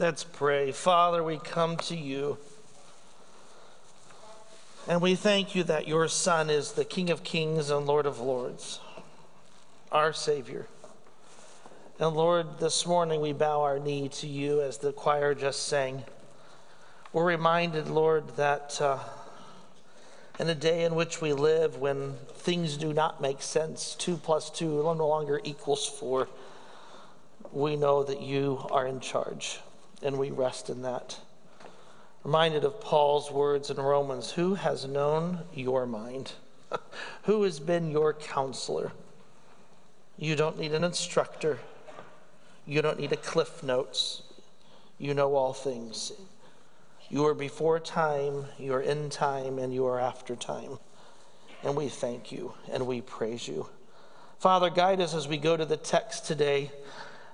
Let's pray. Father, we come to you. And we thank you that your Son is the King of Kings and Lord of Lords, our Savior. And Lord, this morning we bow our knee to you as the choir just sang. We're reminded, Lord, that uh, in a day in which we live, when things do not make sense, two plus two no longer equals four, we know that you are in charge and we rest in that. Reminded of Paul's words in Romans Who has known your mind? Who has been your counselor? You don't need an instructor. You don't need a cliff notes. You know all things. You are before time, you are in time, and you are after time. And we thank you and we praise you. Father, guide us as we go to the text today,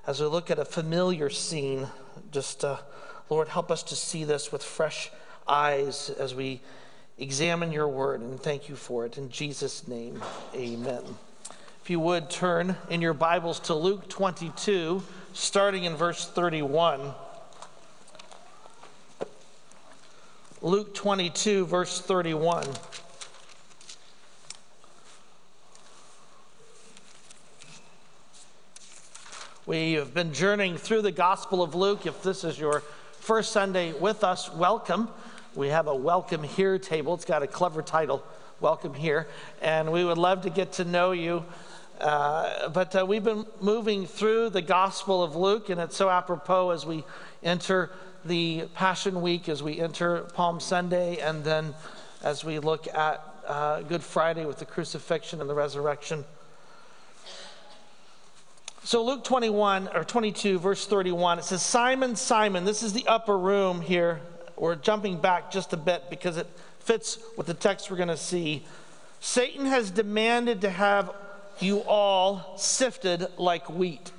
as we look at a familiar scene just, uh, Lord, help us to see this with fresh eyes as we examine your word, and thank you for it. In Jesus' name, amen. If you would turn in your Bibles to Luke 22, starting in verse 31. Luke 22, verse 31. We have been journeying through the Gospel of Luke. If this is your first Sunday with us, welcome. We have a welcome here table. It's got a clever title, Welcome Here. And we would love to get to know you. Uh, but uh, we've been moving through the Gospel of Luke, and it's so apropos as we enter the Passion Week, as we enter Palm Sunday, and then as we look at uh, Good Friday with the crucifixion and the resurrection. So, Luke 21 or 22, verse 31, it says, Simon, Simon, this is the upper room here. We're jumping back just a bit because it fits with the text we're going to see. Satan has demanded to have you all sifted like wheat.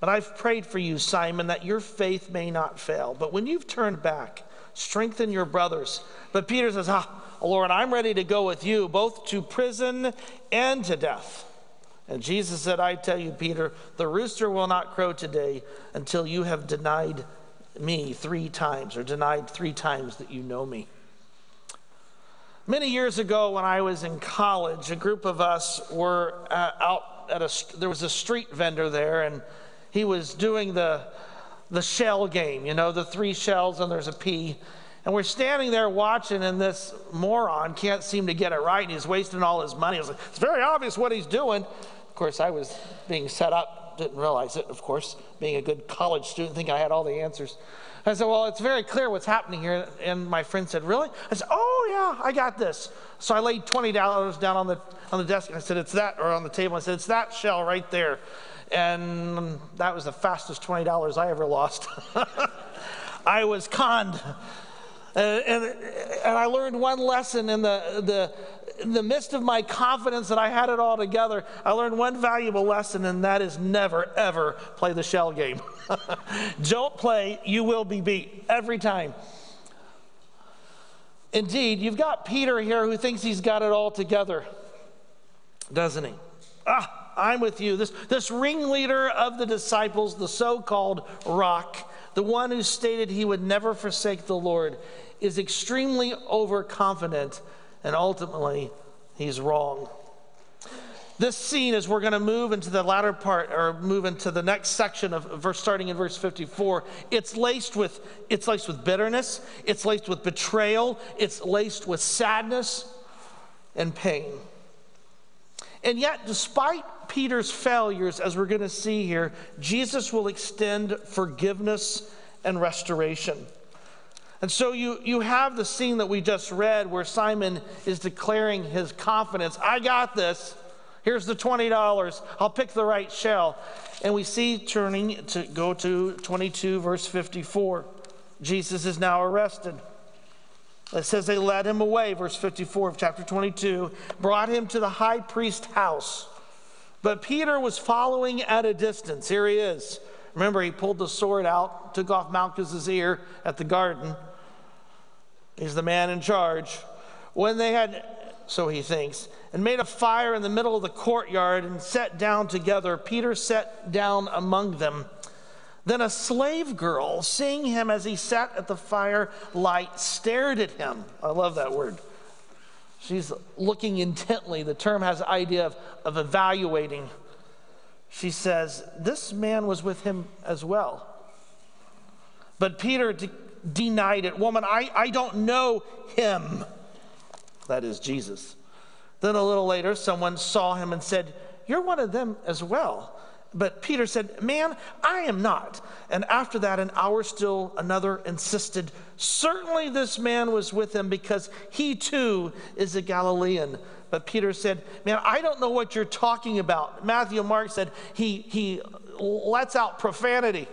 But I've prayed for you, Simon, that your faith may not fail. But when you've turned back, strengthen your brothers. But Peter says, Ah, Lord, I'm ready to go with you, both to prison and to death. And Jesus said, I tell you, Peter, the rooster will not crow today until you have denied me three times, or denied three times that you know me. Many years ago, when I was in college, a group of us were uh, out at a, there was a street vendor there, and he was doing the, the shell game, you know, the three shells and there's a pea. And we're standing there watching, and this moron can't seem to get it right, and he's wasting all his money. It's, like, it's very obvious what he's doing course, I was being set up, didn't realize it, of course, being a good college student, thinking I had all the answers. I said, Well, it's very clear what's happening here. And my friend said, Really? I said, Oh, yeah, I got this. So I laid $20 down on the, on the desk and I said, It's that, or on the table. I said, It's that shell right there. And that was the fastest $20 I ever lost. I was conned. And, and, and, I learned one lesson in the, the, in the midst of my confidence that I had it all together, I learned one valuable lesson, and that is never, ever play the shell game. Don't play, you will be beat every time. Indeed, you've got Peter here who thinks he's got it all together, doesn't he? Ah, I'm with you. This, this ringleader of the disciples, the so called rock, the one who stated he would never forsake the Lord, is extremely overconfident and ultimately he's wrong. This scene, as we're going to move into the latter part or move into the next section of verse, starting in verse 54, it's laced with it's laced with bitterness, it's laced with betrayal, it's laced with sadness and pain. And yet, despite Peter's failures, as we're going to see here, Jesus will extend forgiveness and restoration. And so you, you have the scene that we just read where Simon is declaring his confidence I got this. Here's the $20. I'll pick the right shell. And we see turning to go to 22, verse 54. Jesus is now arrested. It says they led him away, verse 54 of chapter 22, brought him to the high priest's house. But Peter was following at a distance. Here he is. Remember, he pulled the sword out, took off Malchus's ear at the garden. He's the man in charge. When they had, so he thinks, and made a fire in the middle of the courtyard and sat down together, Peter sat down among them. Then a slave girl, seeing him as he sat at the firelight, stared at him. I love that word. She's looking intently. The term has the idea of, of evaluating. She says, This man was with him as well. But Peter de- denied it. Woman, I, I don't know him. That is Jesus. Then a little later, someone saw him and said, You're one of them as well. But Peter said, Man, I am not. And after that, an hour still, another insisted, Certainly this man was with him because he too is a Galilean. But Peter said, Man, I don't know what you're talking about. Matthew Mark said he, he lets out profanity.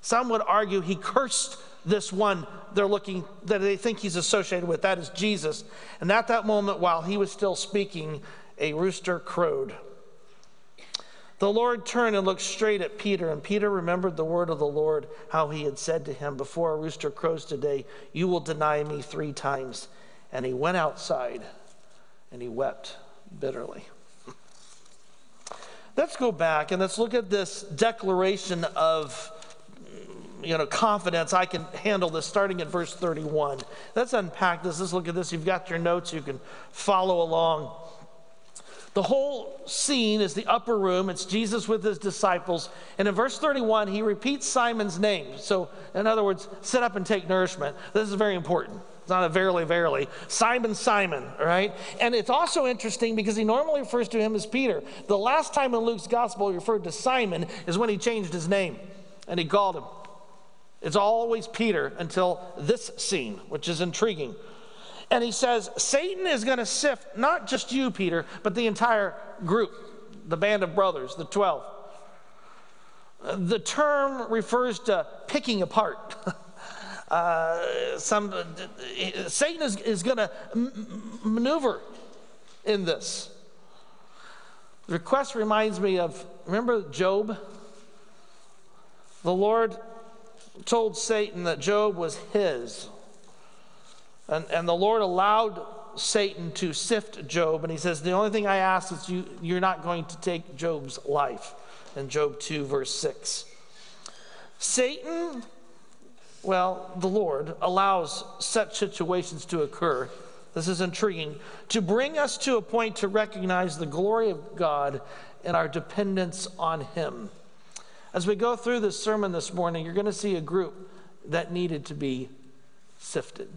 Some would argue he cursed this one they're looking that they think he's associated with. That is Jesus. And at that moment, while he was still speaking, a rooster crowed. The Lord turned and looked straight at Peter, and Peter remembered the word of the Lord, how he had said to him, Before a rooster crows today, you will deny me three times. And he went outside and he wept bitterly. Let's go back and let's look at this declaration of you know, confidence, I can handle this, starting at verse 31. Let's unpack this. Let's look at this. You've got your notes, you can follow along. The whole scene is the upper room. It's Jesus with his disciples. And in verse 31, he repeats Simon's name. So, in other words, sit up and take nourishment. This is very important. It's not a verily, verily. Simon, Simon, right? And it's also interesting because he normally refers to him as Peter. The last time in Luke's gospel he referred to Simon is when he changed his name and he called him. It's always Peter until this scene, which is intriguing. And he says, Satan is going to sift not just you, Peter, but the entire group, the band of brothers, the 12. The term refers to picking apart. uh, some, Satan is, is going to m- maneuver in this. The request reminds me of remember Job? The Lord told Satan that Job was his. And, and the Lord allowed Satan to sift Job, and he says, The only thing I ask is you, you're not going to take Job's life. In Job 2, verse 6. Satan, well, the Lord allows such situations to occur. This is intriguing. To bring us to a point to recognize the glory of God and our dependence on Him. As we go through this sermon this morning, you're going to see a group that needed to be sifted.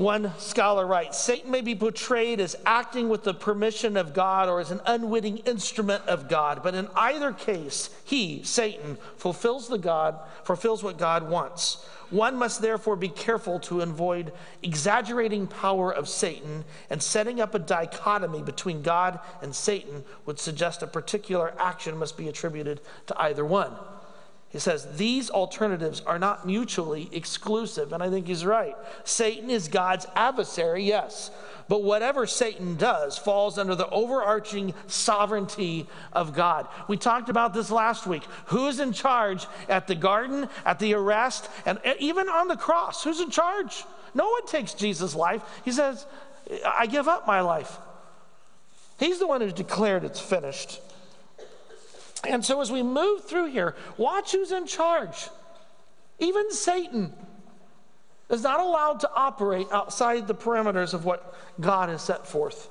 One scholar writes Satan may be portrayed as acting with the permission of God or as an unwitting instrument of God, but in either case, he, Satan, fulfills the God, fulfills what God wants. One must therefore be careful to avoid exaggerating power of Satan, and setting up a dichotomy between God and Satan would suggest a particular action must be attributed to either one. He says these alternatives are not mutually exclusive, and I think he's right. Satan is God's adversary, yes, but whatever Satan does falls under the overarching sovereignty of God. We talked about this last week. Who's in charge at the garden, at the arrest, and even on the cross? Who's in charge? No one takes Jesus' life. He says, I give up my life. He's the one who declared it's finished. And so as we move through here, watch who's in charge. Even Satan is not allowed to operate outside the perimeters of what God has set forth.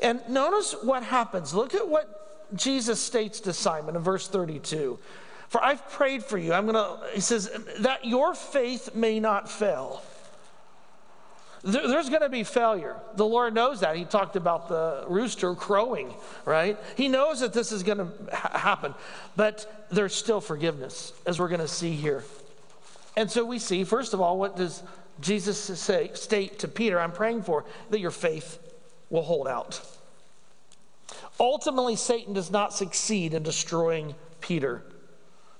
And notice what happens. Look at what Jesus states to Simon in verse 32. For I've prayed for you. I'm going to, he says, that your faith may not fail. There's going to be failure. The Lord knows that. He talked about the rooster crowing, right? He knows that this is going to ha- happen, but there's still forgiveness, as we're going to see here. And so we see, first of all, what does Jesus say, state to Peter? I'm praying for that your faith will hold out. Ultimately, Satan does not succeed in destroying Peter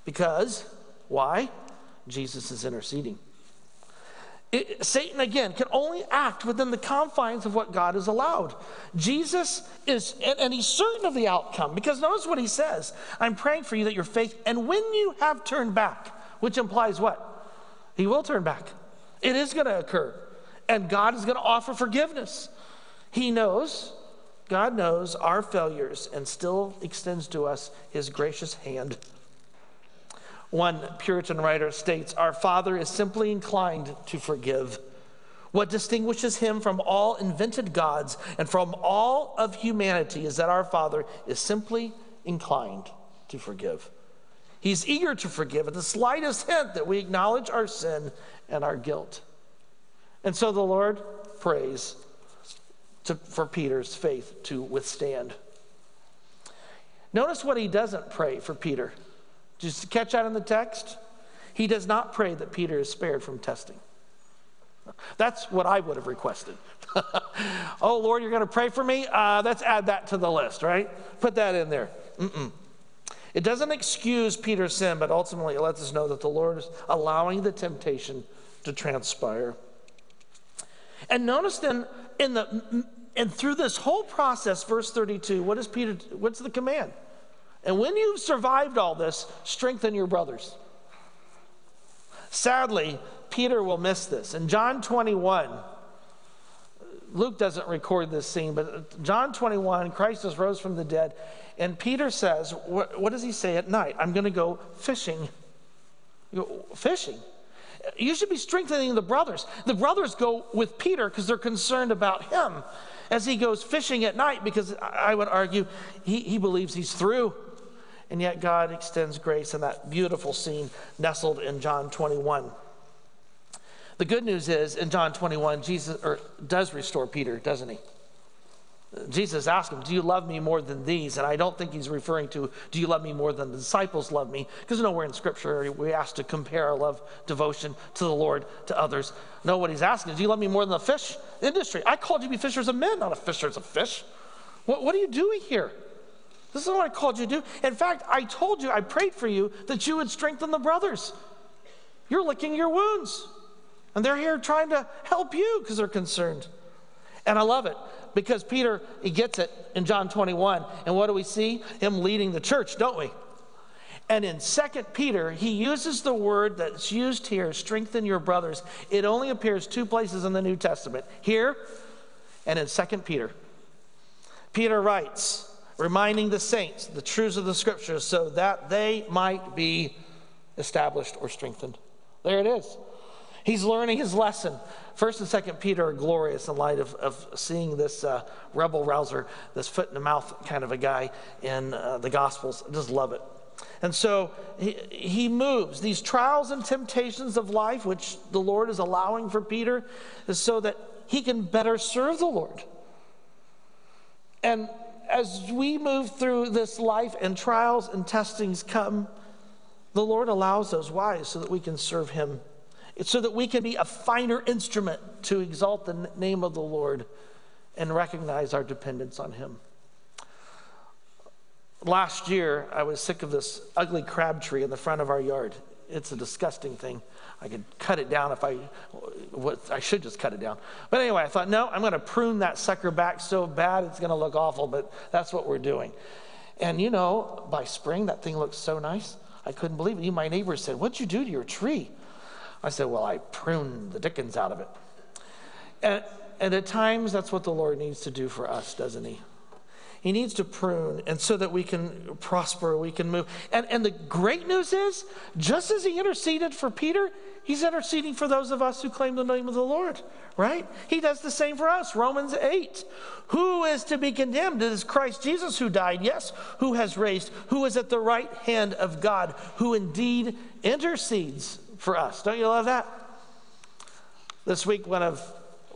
because, why? Jesus is interceding. It, Satan, again, can only act within the confines of what God has allowed. Jesus is, and, and, he's certain of the outcome because notice what he says I'm praying for you that your faith, and when you have turned back, which implies what? He will turn back. It is going to occur. And God is going to offer forgiveness. He knows God knows our failures and still extends to us his gracious hand. One Puritan writer states Our Father is simply inclined to forgive. What distinguishes him from all invented gods and from all of humanity is that our Father is simply inclined to forgive. He's eager to forgive at the slightest hint that we acknowledge our sin and our guilt. And so the Lord prays to, for Peter's faith to withstand. Notice what he doesn't pray for Peter. Just catch that in the text. He does not pray that Peter is spared from testing. That's what I would have requested. oh, Lord, you're going to pray for me? Uh, let's add that to the list, right? Put that in there. Mm-mm. It doesn't excuse Peter's sin, but ultimately it lets us know that the Lord is allowing the temptation to transpire. And notice then in the and through this whole process, verse 32, what is Peter? What's the command? And when you've survived all this, strengthen your brothers. Sadly, Peter will miss this. In John 21, Luke doesn't record this scene, but John 21, Christ has rose from the dead, and Peter says, What, what does he say at night? I'm going to go fishing. Go, fishing. You should be strengthening the brothers. The brothers go with Peter because they're concerned about him as he goes fishing at night because I would argue he, he believes he's through. And yet God extends grace in that beautiful scene nestled in John 21. The good news is in John 21, Jesus or, does restore Peter, doesn't he? Jesus asked him, Do you love me more than these? And I don't think he's referring to, Do you love me more than the disciples love me? Because nowhere in Scripture are we asked to compare our love, devotion to the Lord to others. No, what he's asking is, Do you love me more than the fish industry? I called you to be fishers of men, not a fishers of fish. What, what are you doing here? This is what I called you to do. In fact, I told you, I prayed for you that you would strengthen the brothers. You're licking your wounds. And they're here trying to help you because they're concerned. And I love it because Peter, he gets it in John 21. And what do we see? Him leading the church, don't we? And in 2 Peter, he uses the word that's used here, strengthen your brothers. It only appears two places in the New Testament here and in 2 Peter. Peter writes, reminding the saints the truths of the scriptures so that they might be established or strengthened. There it is. He's learning his lesson. First and Second Peter are glorious in light of, of seeing this uh, rebel rouser, this foot in the mouth kind of a guy in uh, the Gospels. I just love it. And so he, he moves. These trials and temptations of life, which the Lord is allowing for Peter, is so that he can better serve the Lord. And as we move through this life and trials and testings come, the Lord allows those. Why? So that we can serve him it's so that we can be a finer instrument to exalt the name of the Lord and recognize our dependence on Him. Last year, I was sick of this ugly crab tree in the front of our yard. It's a disgusting thing. I could cut it down if I, I should just cut it down. But anyway, I thought, no, I'm going to prune that sucker back so bad it's going to look awful, but that's what we're doing. And you know, by spring, that thing looks so nice. I couldn't believe it. Even my neighbor said, What'd you do to your tree? I said, Well, I pruned the dickens out of it. And, and at times, that's what the Lord needs to do for us, doesn't He? He needs to prune, and so that we can prosper, we can move. And, and the great news is, just as He interceded for Peter, He's interceding for those of us who claim the name of the Lord, right? He does the same for us. Romans 8. Who is to be condemned? It is Christ Jesus who died, yes, who has raised, who is at the right hand of God, who indeed intercedes for us. Don't you love that? This week, one of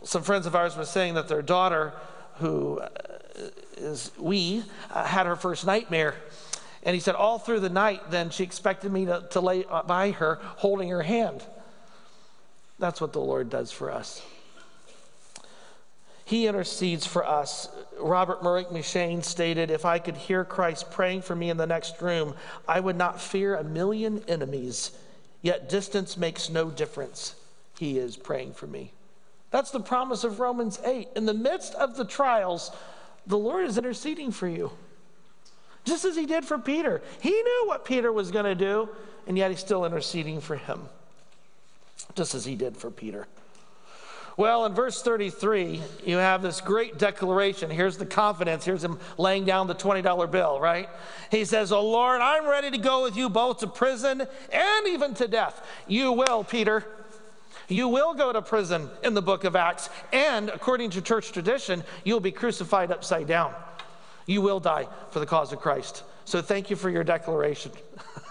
some friends of ours was saying that their daughter, who uh, is we, uh, had her first nightmare. And he said, all through the night, then she expected me to, to lay by her, holding her hand. That's what the Lord does for us. He intercedes for us. Robert Murray M'Cheyne stated, If I could hear Christ praying for me in the next room, I would not fear a million enemies Yet distance makes no difference. He is praying for me. That's the promise of Romans 8. In the midst of the trials, the Lord is interceding for you. Just as he did for Peter. He knew what Peter was going to do, and yet he's still interceding for him. Just as he did for Peter. Well, in verse 33, you have this great declaration. Here's the confidence. Here's him laying down the $20 bill, right? He says, Oh Lord, I'm ready to go with you both to prison and even to death. You will, Peter. You will go to prison in the book of Acts. And according to church tradition, you'll be crucified upside down. You will die for the cause of Christ. So thank you for your declaration.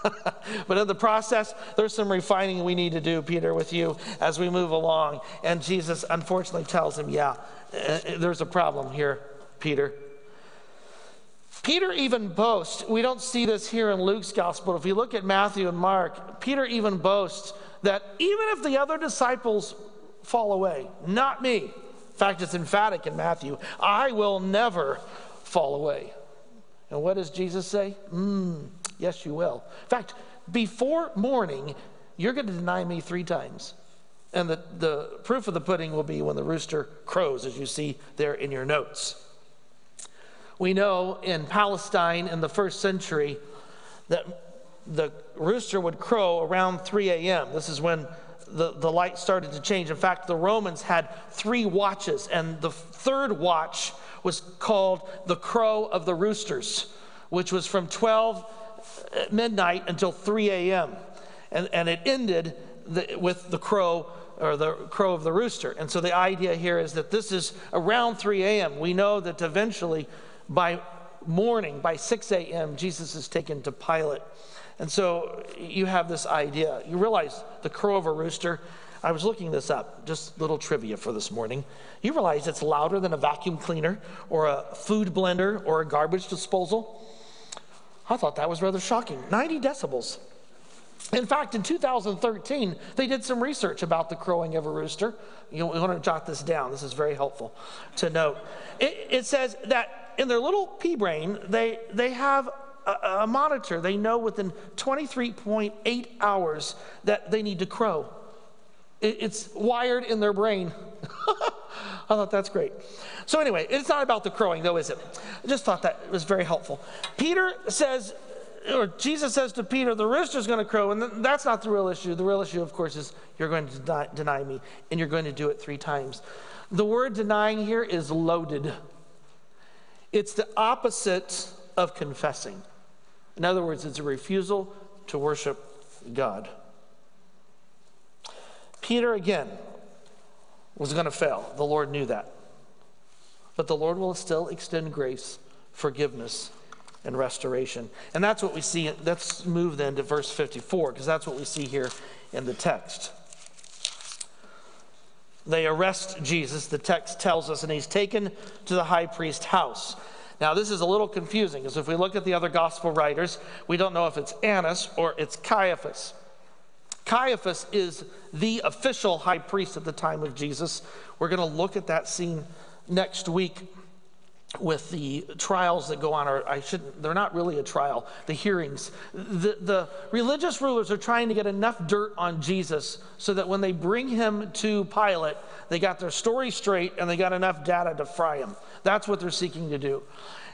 but in the process, there's some refining we need to do, Peter, with you as we move along. And Jesus unfortunately tells him, Yeah, uh, there's a problem here, Peter. Peter even boasts, we don't see this here in Luke's gospel. If you look at Matthew and Mark, Peter even boasts that even if the other disciples fall away, not me. In fact, it's emphatic in Matthew I will never fall away. And what does Jesus say? Mm, yes, you will. In fact, before morning, you're going to deny me three times. And the, the proof of the pudding will be when the rooster crows, as you see there in your notes. We know in Palestine in the first century that the rooster would crow around 3 a.m. This is when the, the light started to change. In fact, the Romans had three watches, and the third watch was called the crow of the roosters, which was from 12 uh, midnight until 3 a.m. And, and it ended the, with the crow or the crow of the rooster. And so the idea here is that this is around 3 a.m. We know that eventually by morning, by 6 a.m., Jesus is taken to Pilate. And so you have this idea. You realize the crow of a rooster I was looking this up, just little trivia for this morning. You realize it's louder than a vacuum cleaner or a food blender or a garbage disposal? I thought that was rather shocking. 90 decibels. In fact, in 2013, they did some research about the crowing of a rooster. You want to jot this down. This is very helpful to note. It, it says that in their little pea brain, they, they have a, a monitor. They know within 23.8 hours that they need to crow. It's wired in their brain. I thought that's great. So, anyway, it's not about the crowing, though, is it? I just thought that was very helpful. Peter says, or Jesus says to Peter, the rooster's going to crow, and that's not the real issue. The real issue, of course, is you're going to deny, deny me, and you're going to do it three times. The word denying here is loaded, it's the opposite of confessing. In other words, it's a refusal to worship God. Peter, again, was going to fail. The Lord knew that. But the Lord will still extend grace, forgiveness, and restoration. And that's what we see. Let's move then to verse 54, because that's what we see here in the text. They arrest Jesus, the text tells us, and he's taken to the high priest's house. Now, this is a little confusing because if we look at the other gospel writers, we don't know if it's Annas or it's Caiaphas. Caiaphas is the official high priest at the time of Jesus. We're going to look at that scene next week with the trials that go on, or I shouldn't, they're not really a trial, the hearings. The, the religious rulers are trying to get enough dirt on Jesus so that when they bring him to Pilate, they got their story straight and they got enough data to fry him. That's what they're seeking to do.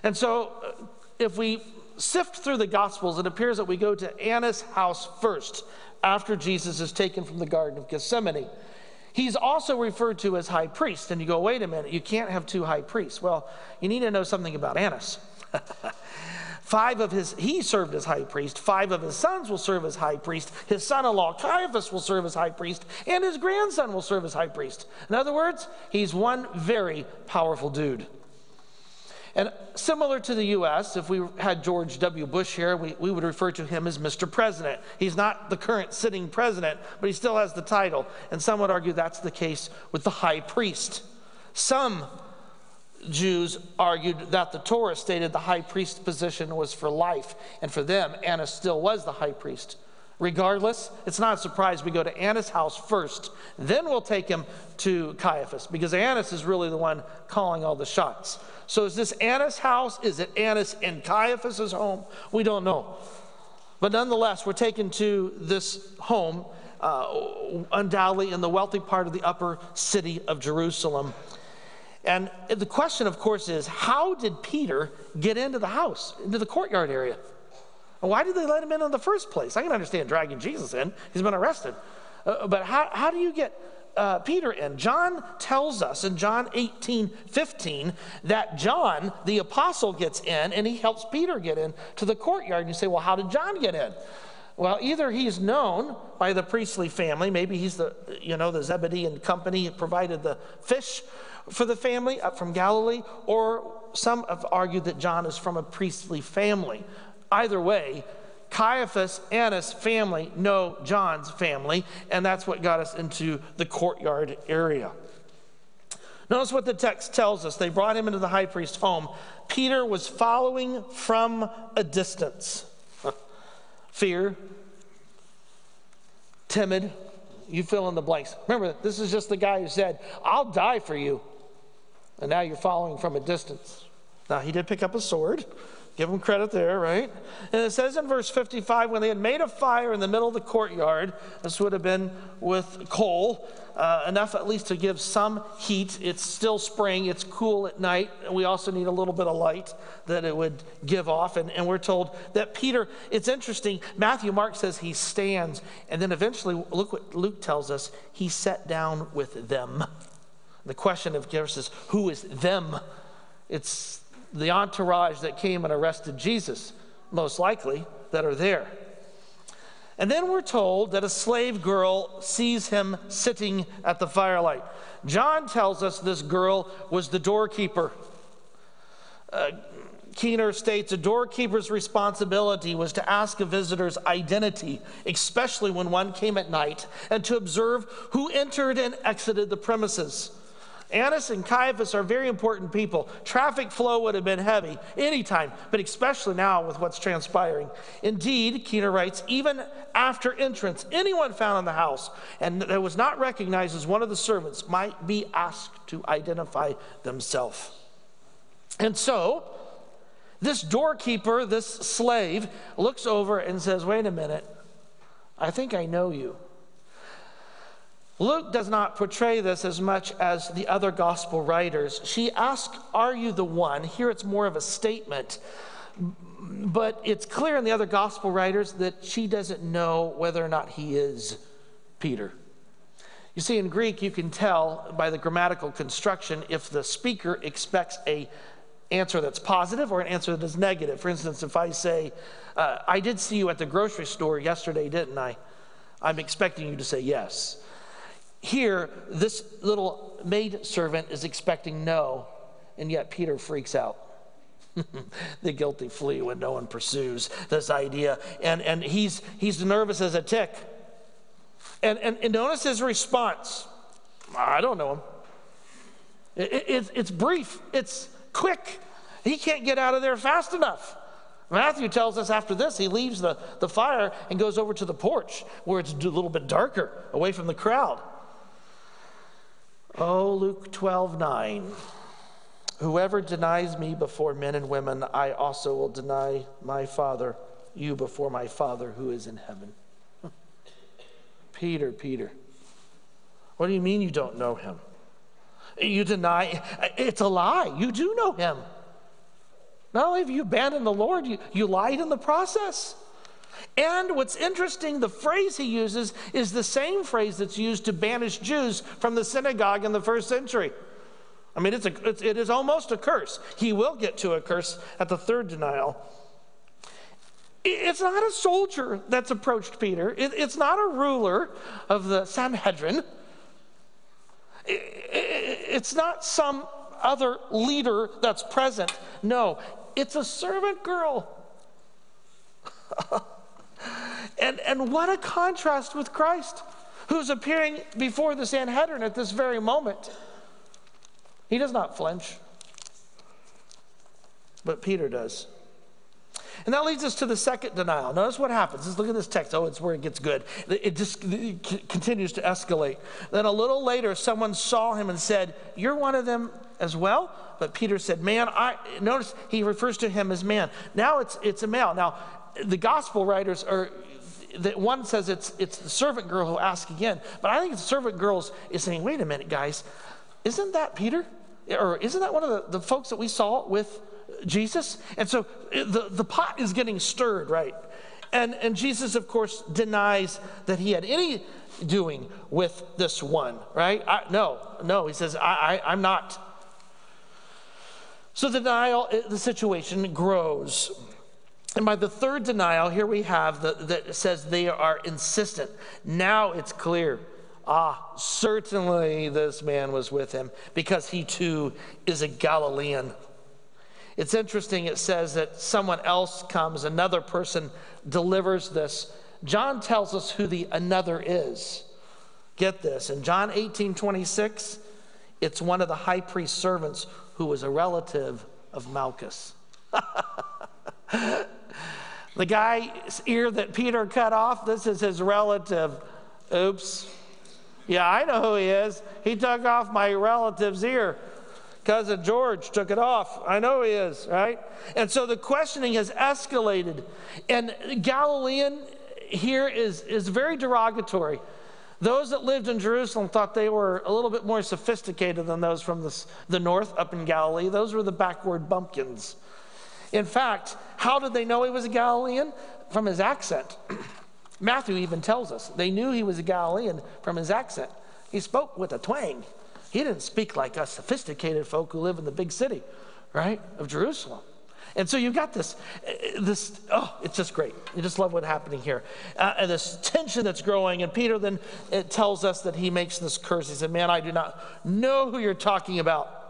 And so uh, if we sift through the Gospels, it appears that we go to Annas' house first after Jesus is taken from the Garden of Gethsemane. He's also referred to as high priest. And you go, wait a minute, you can't have two high priests. Well, you need to know something about Annas. Five of his, he served as high priest. Five of his sons will serve as high priest. His son in law, Caiaphas, will serve as high priest. And his grandson will serve as high priest. In other words, he's one very powerful dude. And similar to the US, if we had George W. Bush here, we, we would refer to him as Mr. President. He's not the current sitting president, but he still has the title. And some would argue that's the case with the high priest. Some Jews argued that the Torah stated the high priest position was for life, and for them, Annas still was the high priest. Regardless, it's not a surprise we go to Annas' house first, then we'll take him to Caiaphas, because Annas is really the one calling all the shots. So is this Annas' house? Is it Annas and Caiaphas' home? We don't know. But nonetheless, we're taken to this home, uh, undoubtedly in the wealthy part of the upper city of Jerusalem. And the question, of course, is how did Peter get into the house, into the courtyard area? And why did they let him in in the first place? I can understand dragging Jesus in, he's been arrested. Uh, but how, how do you get uh, Peter in? John tells us in John 18 15 that John, the apostle, gets in and he helps Peter get in to the courtyard. And you say, well, how did John get in? Well, either he's known by the priestly family, maybe he's the, you know, the Zebedee and company provided the fish for the family up from Galilee, or some have argued that John is from a priestly family. Either way, Caiaphas, Annas family know John's family, and that's what got us into the courtyard area. Notice what the text tells us. They brought him into the high priest's home. Peter was following from a distance. Fear, timid, you fill in the blanks. Remember, this is just the guy who said, I'll die for you. And now you're following from a distance. Now, he did pick up a sword. Give them credit there, right? And it says in verse 55 when they had made a fire in the middle of the courtyard, this would have been with coal, uh, enough at least to give some heat. It's still spring, it's cool at night. We also need a little bit of light that it would give off. And, and we're told that Peter, it's interesting, Matthew Mark says he stands, and then eventually, look what Luke tells us, he sat down with them. The question, of course, is who is them? It's the entourage that came and arrested Jesus, most likely, that are there. And then we're told that a slave girl sees him sitting at the firelight. John tells us this girl was the doorkeeper. Uh, Keener states a doorkeeper's responsibility was to ask a visitor's identity, especially when one came at night, and to observe who entered and exited the premises. Annas and Caiaphas are very important people. Traffic flow would have been heavy anytime, but especially now with what's transpiring. Indeed, Keener writes, even after entrance, anyone found in the house and that was not recognized as one of the servants might be asked to identify themselves. And so, this doorkeeper, this slave, looks over and says, Wait a minute, I think I know you. Luke does not portray this as much as the other gospel writers. She asks, Are you the one? Here it's more of a statement. But it's clear in the other gospel writers that she doesn't know whether or not he is Peter. You see, in Greek, you can tell by the grammatical construction if the speaker expects a answer that's positive or an answer that is negative. For instance, if I say, uh, I did see you at the grocery store yesterday, didn't I? I'm expecting you to say yes. Here, this little maid servant is expecting no, and yet Peter freaks out. the guilty flee when no one pursues this idea. And, and he's, he's nervous as a tick. And, and, and notice his response I don't know him. It, it, it's brief, it's quick. He can't get out of there fast enough. Matthew tells us after this, he leaves the, the fire and goes over to the porch where it's a little bit darker, away from the crowd. Oh, Luke 12, 9. Whoever denies me before men and women, I also will deny my Father, you before my Father who is in heaven. Peter, Peter, what do you mean you don't know him? You deny, it's a lie. You do know him. Not only have you abandoned the Lord, you, you lied in the process. And what's interesting, the phrase he uses is the same phrase that's used to banish Jews from the synagogue in the first century. I mean, it's a, it's, it is almost a curse. He will get to a curse at the third denial. It's not a soldier that's approached Peter, it, it's not a ruler of the Sanhedrin, it, it's not some other leader that's present. No, it's a servant girl. And, and what a contrast with Christ, who's appearing before the Sanhedrin at this very moment. He does not flinch, but Peter does. And that leads us to the second denial. Notice what happens. Just look at this text. Oh, it's where it gets good. It just it continues to escalate. Then a little later, someone saw him and said, You're one of them as well? But Peter said, Man, I notice he refers to him as man. Now it's it's a male. Now, the gospel writers are that one says it's, it's the servant girl who asks again, but I think the servant girl is saying, wait a minute, guys, isn't that Peter? Or isn't that one of the, the folks that we saw with Jesus? And so the, the pot is getting stirred, right? And, and Jesus, of course, denies that he had any doing with this one, right? I, no, no, he says, I, I, I'm not. So the denial, uh, the situation grows. And by the third denial, here we have that says they are insistent. Now it's clear. Ah, certainly this man was with him because he too is a Galilean. It's interesting, it says that someone else comes, another person delivers this. John tells us who the another is. Get this. In John 18 26, it's one of the high priest's servants who was a relative of Malchus. the guy's ear that Peter cut off, this is his relative. Oops. Yeah, I know who he is. He took off my relative's ear. Cousin George took it off. I know he is, right? And so the questioning has escalated. And Galilean here is, is very derogatory. Those that lived in Jerusalem thought they were a little bit more sophisticated than those from the, the north up in Galilee. Those were the backward bumpkins. In fact, how did they know he was a Galilean? From his accent. Matthew even tells us they knew he was a Galilean from his accent. He spoke with a twang. He didn't speak like us sophisticated folk who live in the big city, right, of Jerusalem. And so you've got this, this, oh, it's just great. You just love what's happening here. Uh, and this tension that's growing. And Peter then it tells us that he makes this curse. He said, Man, I do not know who you're talking about.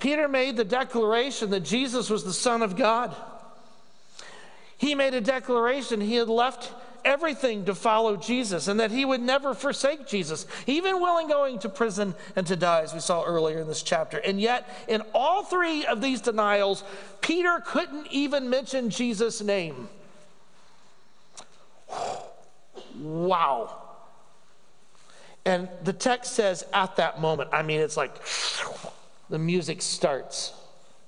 Peter made the declaration that Jesus was the Son of God. He made a declaration he had left everything to follow Jesus and that he would never forsake Jesus, even willing going to prison and to die, as we saw earlier in this chapter. And yet, in all three of these denials, Peter couldn't even mention Jesus' name. wow. And the text says, at that moment, I mean, it's like the music starts,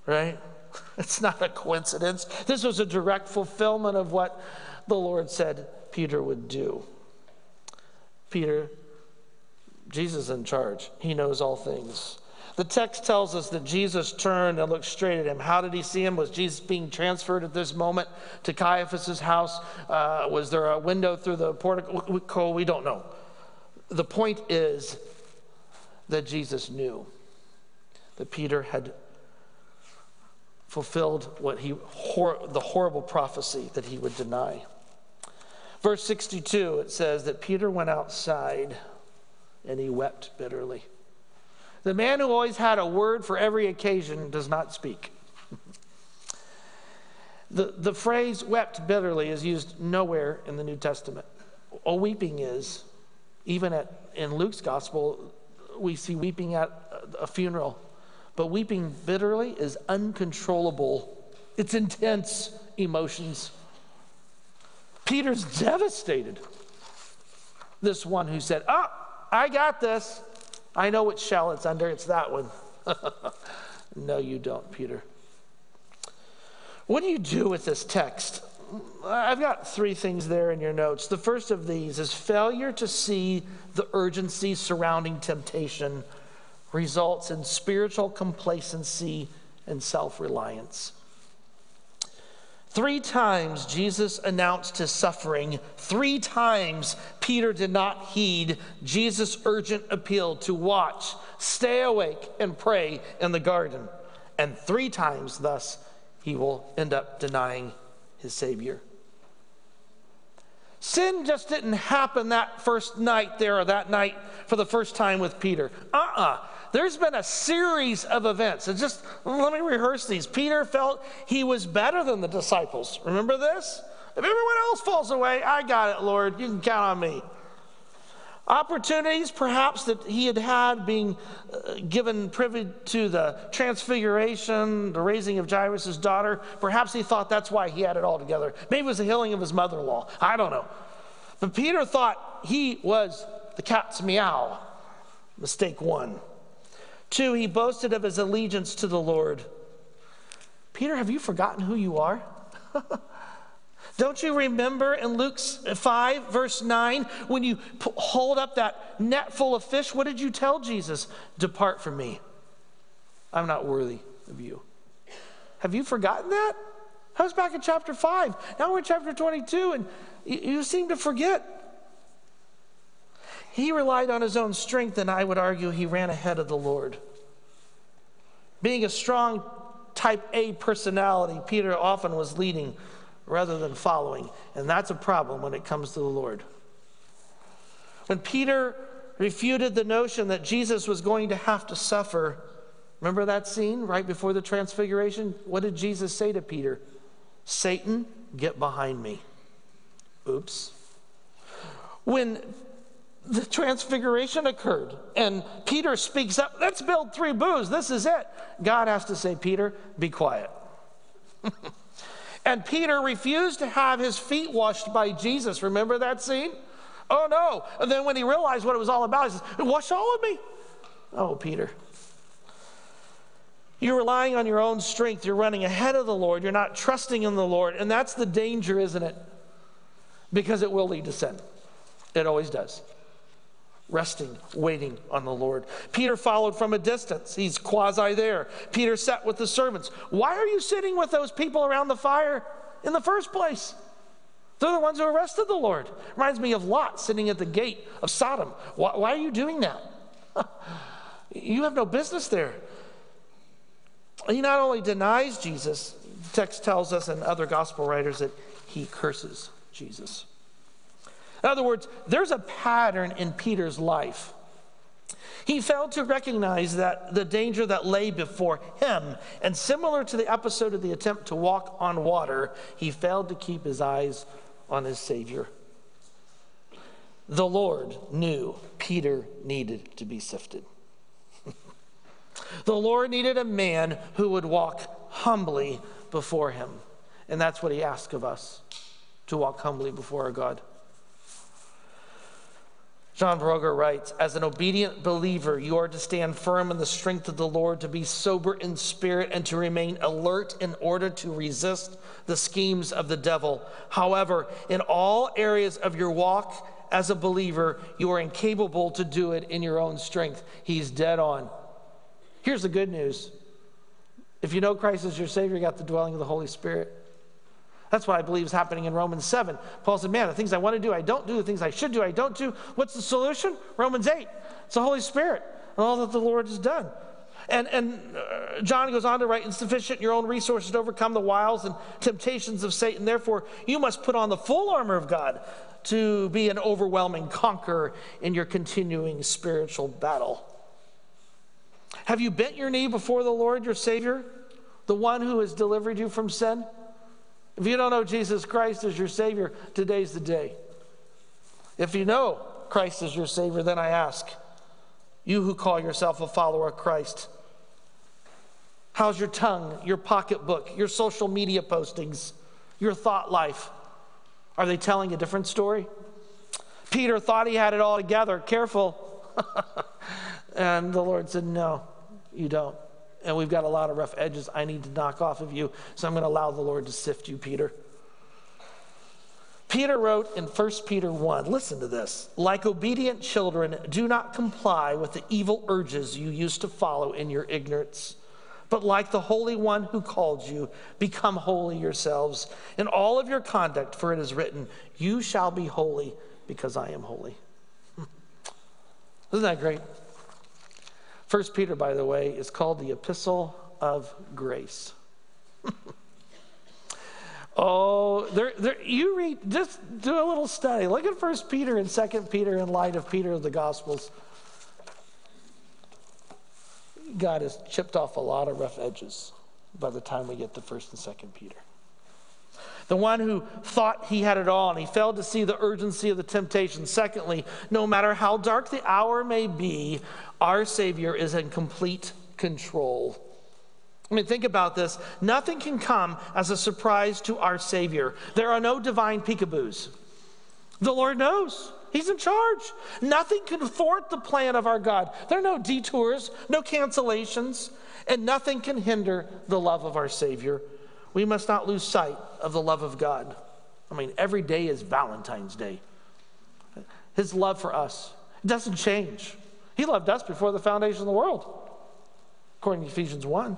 right? It's not a coincidence. This was a direct fulfillment of what the Lord said Peter would do. Peter, Jesus in charge. He knows all things. The text tells us that Jesus turned and looked straight at him. How did he see him? Was Jesus being transferred at this moment to Caiaphas's house? Uh, was there a window through the portico? We don't know. The point is that Jesus knew that Peter had fulfilled what he hor- the horrible prophecy that he would deny. Verse 62, it says that Peter went outside and he wept bitterly. The man who always had a word for every occasion does not speak. the, the phrase wept bitterly is used nowhere in the New Testament. A weeping is, even at, in Luke's gospel, we see weeping at a funeral. But weeping bitterly is uncontrollable, it's intense emotions. Peter's devastated. This one who said, Oh, I got this. I know which shell it's under. It's that one. no, you don't, Peter. What do you do with this text? I've got three things there in your notes. The first of these is failure to see the urgency surrounding temptation results in spiritual complacency and self reliance. Three times Jesus announced his suffering. Three times Peter did not heed Jesus' urgent appeal to watch, stay awake, and pray in the garden. And three times, thus, he will end up denying his Savior. Sin just didn't happen that first night there or that night for the first time with Peter. Uh uh-uh. uh there's been a series of events. And just let me rehearse these. Peter felt he was better than the disciples. Remember this? If everyone else falls away, I got it, Lord. You can count on me. Opportunities, perhaps, that he had had being uh, given privy to the transfiguration, the raising of Jairus' daughter. Perhaps he thought that's why he had it all together. Maybe it was the healing of his mother in law. I don't know. But Peter thought he was the cat's meow. Mistake one. Two, he boasted of his allegiance to the Lord. Peter, have you forgotten who you are? Don't you remember in Luke uh, 5, verse 9, when you hold up that net full of fish? What did you tell Jesus? Depart from me. I'm not worthy of you. Have you forgotten that? I was back in chapter 5. Now we're in chapter 22, and you, you seem to forget. He relied on his own strength, and I would argue he ran ahead of the Lord. Being a strong type A personality, Peter often was leading rather than following, and that's a problem when it comes to the Lord. When Peter refuted the notion that Jesus was going to have to suffer, remember that scene right before the transfiguration? What did Jesus say to Peter? Satan, get behind me. Oops. When the transfiguration occurred and Peter speaks up, let's build three booths. This is it. God has to say, Peter, be quiet. and Peter refused to have his feet washed by Jesus. Remember that scene? Oh no. And then when he realized what it was all about, he says, Wash all of me. Oh, Peter. You're relying on your own strength. You're running ahead of the Lord. You're not trusting in the Lord. And that's the danger, isn't it? Because it will lead to sin. It always does. Resting, waiting on the Lord. Peter followed from a distance. He's quasi there. Peter sat with the servants. Why are you sitting with those people around the fire in the first place? They're the ones who arrested the Lord. Reminds me of Lot sitting at the gate of Sodom. Why, why are you doing that? you have no business there. He not only denies Jesus, the text tells us and other gospel writers that he curses Jesus. In other words, there's a pattern in Peter's life. He failed to recognize that the danger that lay before him, and similar to the episode of the attempt to walk on water, he failed to keep his eyes on his Savior. The Lord knew Peter needed to be sifted. The Lord needed a man who would walk humbly before him. And that's what he asks of us to walk humbly before our God. John Broger writes As an obedient believer, you are to stand firm in the strength of the Lord, to be sober in spirit, and to remain alert in order to resist the schemes of the devil. However, in all areas of your walk as a believer, you are incapable to do it in your own strength. He's dead on. Here's the good news if you know Christ as your Savior, you got the dwelling of the Holy Spirit. That's what I believe is happening in Romans 7. Paul said, Man, the things I want to do, I don't do. The things I should do, I don't do. What's the solution? Romans 8. It's the Holy Spirit and all that the Lord has done. And, and uh, John goes on to write, insufficient your own resources to overcome the wiles and temptations of Satan. Therefore, you must put on the full armor of God to be an overwhelming conqueror in your continuing spiritual battle. Have you bent your knee before the Lord, your Savior, the one who has delivered you from sin? If you don't know Jesus Christ as your Savior, today's the day. If you know Christ as your Savior, then I ask, you who call yourself a follower of Christ, how's your tongue, your pocketbook, your social media postings, your thought life? Are they telling a different story? Peter thought he had it all together. Careful. and the Lord said, No, you don't. And we've got a lot of rough edges I need to knock off of you. So I'm going to allow the Lord to sift you, Peter. Peter wrote in 1 Peter 1, listen to this. Like obedient children, do not comply with the evil urges you used to follow in your ignorance. But like the Holy One who called you, become holy yourselves in all of your conduct, for it is written, You shall be holy because I am holy. Isn't that great? First Peter, by the way, is called the Epistle of Grace. oh, there, there, you read, just do a little study. Look at First Peter and Second Peter in light of Peter of the Gospels. God has chipped off a lot of rough edges by the time we get to First and Second Peter. The one who thought he had it all and he failed to see the urgency of the temptation. Secondly, no matter how dark the hour may be, our Savior is in complete control. I mean, think about this. Nothing can come as a surprise to our Savior. There are no divine peekaboos. The Lord knows. He's in charge. Nothing can thwart the plan of our God. There are no detours, no cancellations, and nothing can hinder the love of our Savior we must not lose sight of the love of God. I mean, every day is Valentine's Day. His love for us doesn't change. He loved us before the foundation of the world, according to Ephesians 1.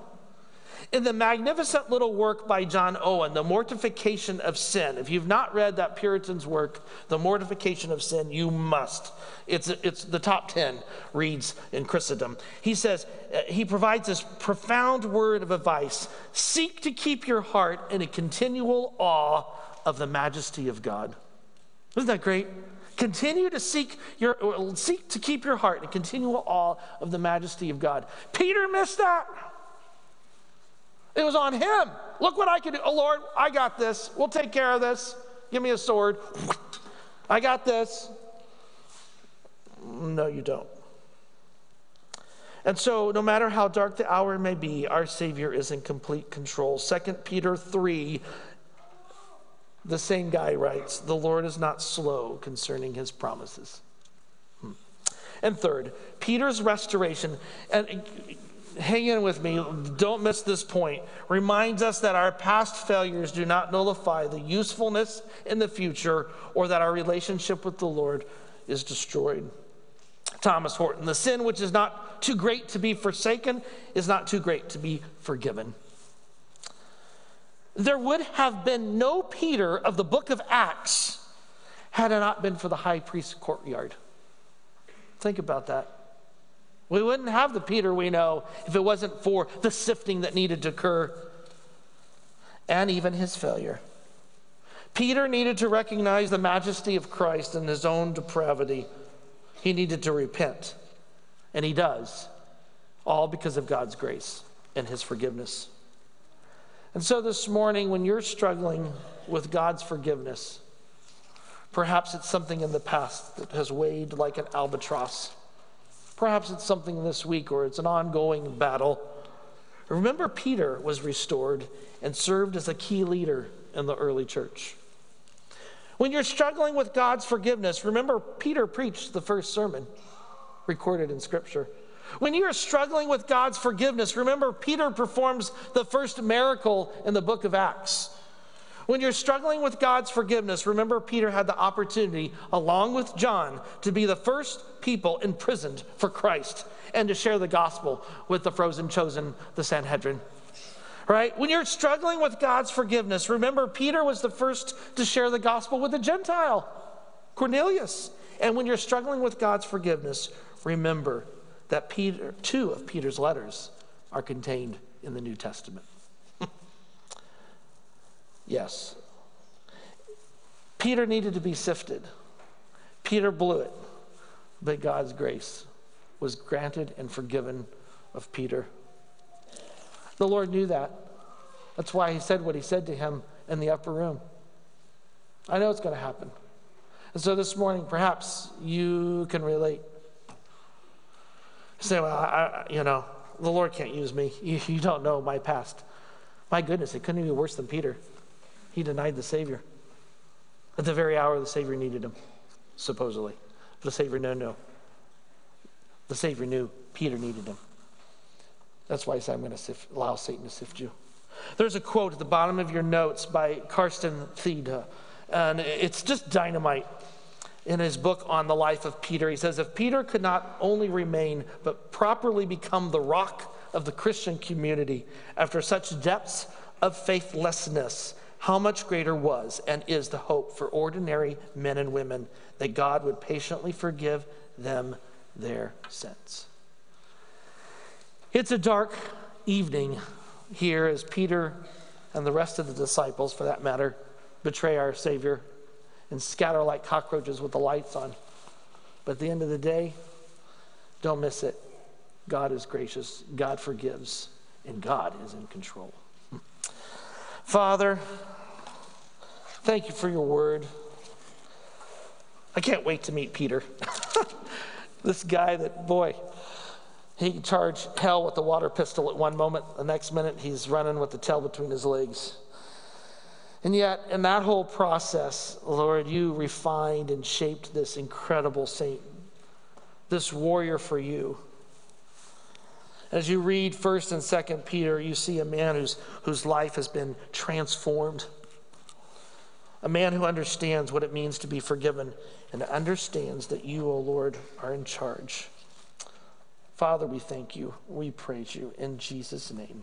In the magnificent little work by John Owen, The Mortification of Sin, if you've not read that Puritan's work, The Mortification of Sin, you must. It's, it's the top 10 reads in Christendom. He says, uh, he provides this profound word of advice seek to keep your heart in a continual awe of the majesty of God. Isn't that great? Continue to seek your seek to keep your heart in continual awe of the majesty of God. Peter missed that. It was on him. Look what I can do. Oh, Lord, I got this. We'll take care of this. Give me a sword. I got this. No, you don't. And so, no matter how dark the hour may be, our Savior is in complete control. 2 Peter 3, the same guy writes, The Lord is not slow concerning his promises. Hmm. And third, Peter's restoration. And hang in with me, don't miss this point, reminds us that our past failures do not nullify the usefulness in the future or that our relationship with the Lord is destroyed. Thomas Horton, the sin which is not too great to be forsaken is not too great to be forgiven. There would have been no Peter of the book of Acts had it not been for the high priest's courtyard. Think about that. We wouldn't have the Peter we know if it wasn't for the sifting that needed to occur and even his failure. Peter needed to recognize the majesty of Christ and his own depravity. He needed to repent, and he does, all because of God's grace and his forgiveness. And so this morning, when you're struggling with God's forgiveness, perhaps it's something in the past that has weighed like an albatross. Perhaps it's something this week or it's an ongoing battle. Remember, Peter was restored and served as a key leader in the early church. When you're struggling with God's forgiveness, remember, Peter preached the first sermon recorded in Scripture. When you are struggling with God's forgiveness, remember Peter performs the first miracle in the book of Acts. When you're struggling with God's forgiveness, remember Peter had the opportunity, along with John, to be the first people imprisoned for Christ and to share the gospel with the frozen chosen, the Sanhedrin. Right? When you're struggling with God's forgiveness, remember Peter was the first to share the gospel with a Gentile, Cornelius. And when you're struggling with God's forgiveness, remember that Peter, two of Peter's letters are contained in the New Testament. Yes. Peter needed to be sifted. Peter blew it, but God's grace was granted and forgiven of Peter. The Lord knew that. That's why he said what he said to him in the upper room. I know it's going to happen. And so this morning, perhaps you can relate say, well, I, you know, the Lord can't use me. You, you don't know my past. My goodness, it couldn't be worse than Peter. He denied the Savior. At the very hour the Savior needed him, supposedly. But The Savior, no, no. The Savior knew Peter needed him. That's why he said, I'm going to allow Satan to sift you. There's a quote at the bottom of your notes by Carsten Thiede, and it's just dynamite in his book on the life of Peter. He says, If Peter could not only remain, but properly become the rock of the Christian community after such depths of faithlessness, how much greater was and is the hope for ordinary men and women that God would patiently forgive them their sins. It's a dark evening here as Peter and the rest of the disciples, for that matter, betray our Savior and scatter like cockroaches with the lights on. But at the end of the day, don't miss it. God is gracious, God forgives, and God is in control. Father, thank you for your word. I can't wait to meet Peter. this guy that, boy, he can charge hell with the water pistol at one moment, the next minute he's running with the tail between his legs. And yet, in that whole process, Lord, you refined and shaped this incredible saint, this warrior for you. As you read 1st and 2nd Peter, you see a man whose, whose life has been transformed. A man who understands what it means to be forgiven and understands that you, O oh Lord, are in charge. Father, we thank you. We praise you in Jesus' name.